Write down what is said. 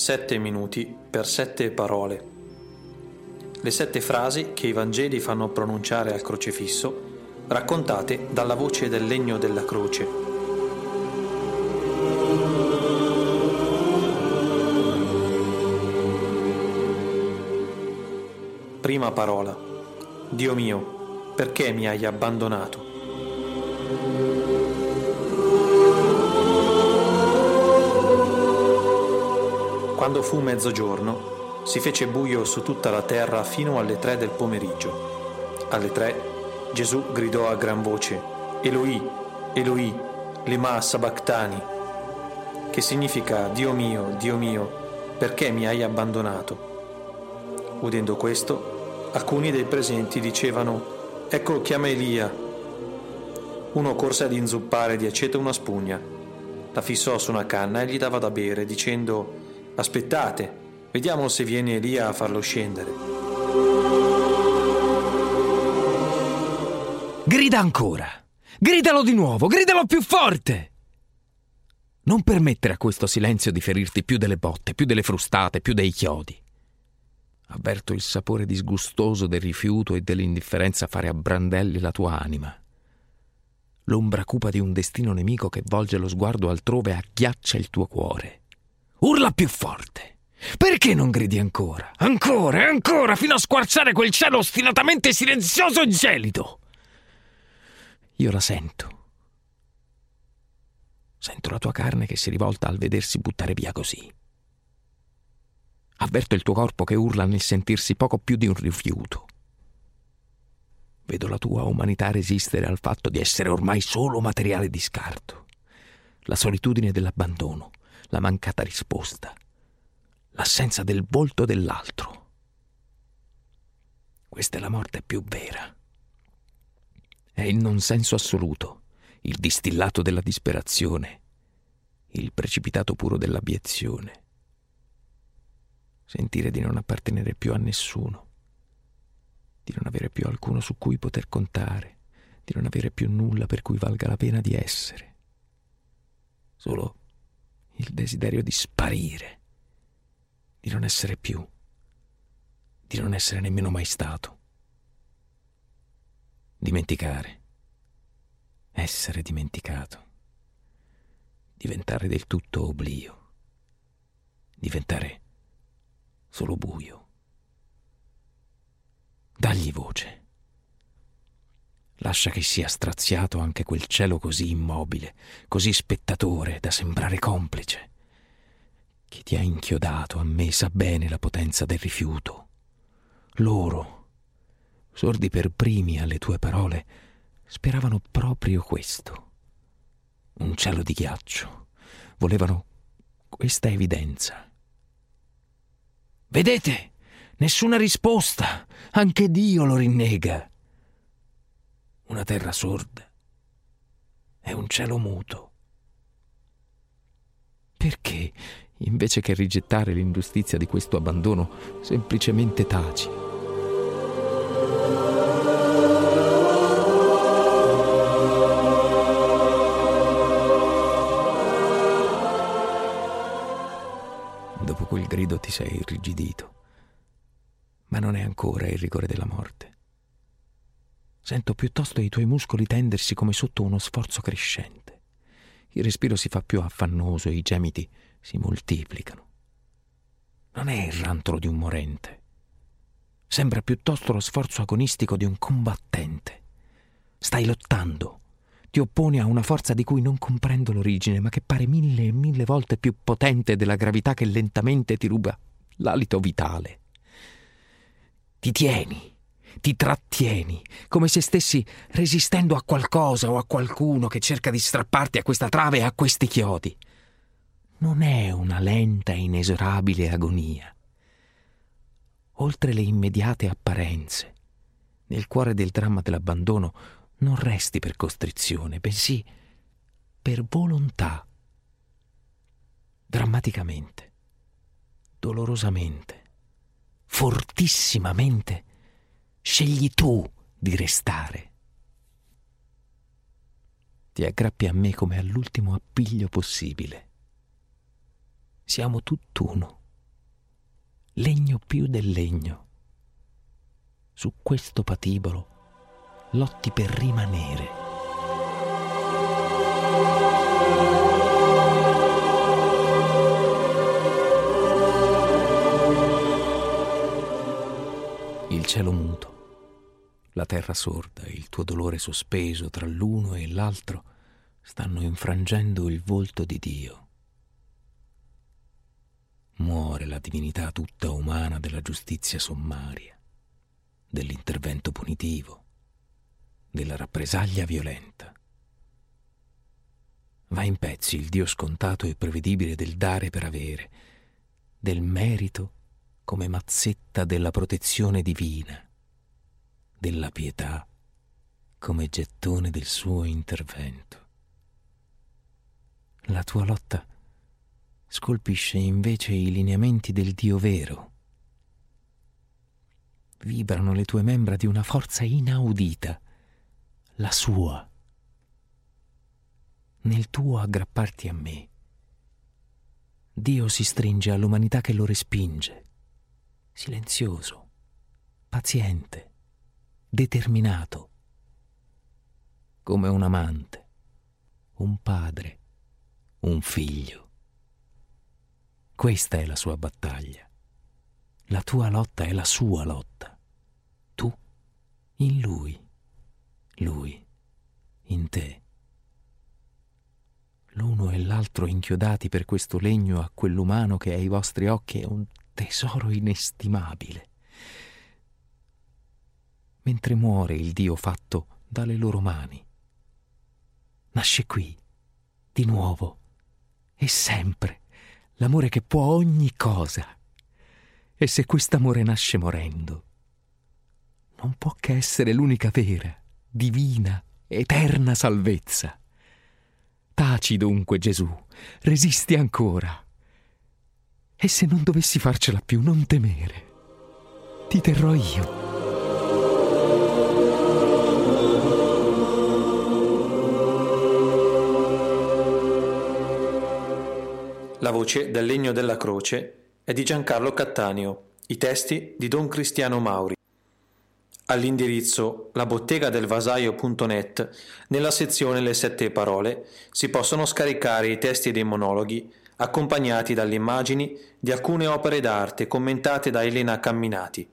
Sette minuti per sette parole. Le sette frasi che i Vangeli fanno pronunciare al crocefisso, raccontate dalla voce del legno della croce. Prima parola. Dio mio, perché mi hai abbandonato? Quando fu mezzogiorno, si fece buio su tutta la terra fino alle tre del pomeriggio. Alle tre Gesù gridò a gran voce, Eloi, Eloi, lema sabachthani, che significa Dio mio, Dio mio, perché mi hai abbandonato? Udendo questo, alcuni dei presenti dicevano, ecco chiama Elia. Uno corse ad inzuppare di aceto una spugna, la fissò su una canna e gli dava da bere, dicendo, Aspettate, vediamo se viene Elia a farlo scendere. Grida ancora! Gridalo di nuovo, gridalo più forte! Non permettere a questo silenzio di ferirti più delle botte, più delle frustate, più dei chiodi. Avverto il sapore disgustoso del rifiuto e dell'indifferenza fare a brandelli la tua anima. L'ombra cupa di un destino nemico che volge lo sguardo altrove agghiaccia il tuo cuore. Urla più forte. Perché non gridi ancora? Ancora e ancora, fino a squarciare quel cielo ostinatamente silenzioso e gelido. Io la sento. Sento la tua carne che si rivolta al vedersi buttare via così. Avverto il tuo corpo che urla nel sentirsi poco più di un rifiuto. Vedo la tua umanità resistere al fatto di essere ormai solo materiale di scarto. La solitudine dell'abbandono la mancata risposta, l'assenza del volto dell'altro. Questa è la morte più vera. È il non senso assoluto, il distillato della disperazione, il precipitato puro dell'abiezione. Sentire di non appartenere più a nessuno, di non avere più alcuno su cui poter contare, di non avere più nulla per cui valga la pena di essere. Solo il desiderio di sparire, di non essere più, di non essere nemmeno mai stato. Dimenticare, essere dimenticato, diventare del tutto oblio, diventare solo buio. Dagli voce. Lascia che sia straziato anche quel cielo così immobile, così spettatore da sembrare complice. Chi ti ha inchiodato a me sa bene la potenza del rifiuto. Loro, sordi per primi alle tue parole, speravano proprio questo. Un cielo di ghiaccio. Volevano questa evidenza. Vedete? Nessuna risposta. Anche Dio lo rinnega una terra sorda e un cielo muto. Perché, invece che rigettare l'ingiustizia di questo abbandono, semplicemente taci? Dopo quel grido ti sei irrigidito, ma non è ancora il rigore della morte. Sento piuttosto i tuoi muscoli tendersi come sotto uno sforzo crescente. Il respiro si fa più affannoso e i gemiti si moltiplicano. Non è il rantolo di un morente. Sembra piuttosto lo sforzo agonistico di un combattente. Stai lottando. Ti opponi a una forza di cui non comprendo l'origine, ma che pare mille e mille volte più potente della gravità che lentamente ti ruba l'alito vitale. Ti tieni ti trattieni, come se stessi resistendo a qualcosa o a qualcuno che cerca di strapparti a questa trave e a questi chiodi. Non è una lenta e inesorabile agonia. Oltre le immediate apparenze, nel cuore del dramma dell'abbandono non resti per costrizione, bensì per volontà. Drammaticamente, dolorosamente, fortissimamente Scegli tu di restare. Ti aggrappi a me come all'ultimo appiglio possibile. Siamo tutt'uno. legno più del legno. Su questo patibolo lotti per rimanere. Terra sorda il tuo dolore sospeso tra l'uno e l'altro stanno infrangendo il volto di Dio. Muore la divinità tutta umana della giustizia sommaria, dell'intervento punitivo, della rappresaglia violenta. Va in pezzi il Dio scontato e prevedibile del dare per avere, del merito come mazzetta della protezione divina, della pietà come gettone del suo intervento. La tua lotta scolpisce invece i lineamenti del Dio vero. Vibrano le tue membra di una forza inaudita, la sua. Nel tuo aggrapparti a me, Dio si stringe all'umanità che lo respinge, silenzioso, paziente, determinato, come un amante, un padre un figlio. Questa è la sua battaglia. La tua lotta è la sua lotta. Tu in lui, lui in te. L'uno e l'altro inchiodati per questo legno a quell'umano che ai vostri occhi è un tesoro inestimabile. Mentre muore il Dio fatto dalle loro mani, nasce qui, di nuovo, e sempre l'amore che può ogni cosa. E se quest'amore nasce morendo, non può che essere l'unica vera, divina, eterna salvezza. Taci dunque, Gesù, resisti ancora. E se non dovessi farcela più, non temere. Ti terrò io. La voce del legno della croce è di Giancarlo Cattaneo, i testi di Don Cristiano Mauri. All'indirizzo labottegadelvasaio.net, nella sezione Le sette parole, si possono scaricare i testi dei monologhi accompagnati dalle immagini di alcune opere d'arte commentate da Elena Camminati.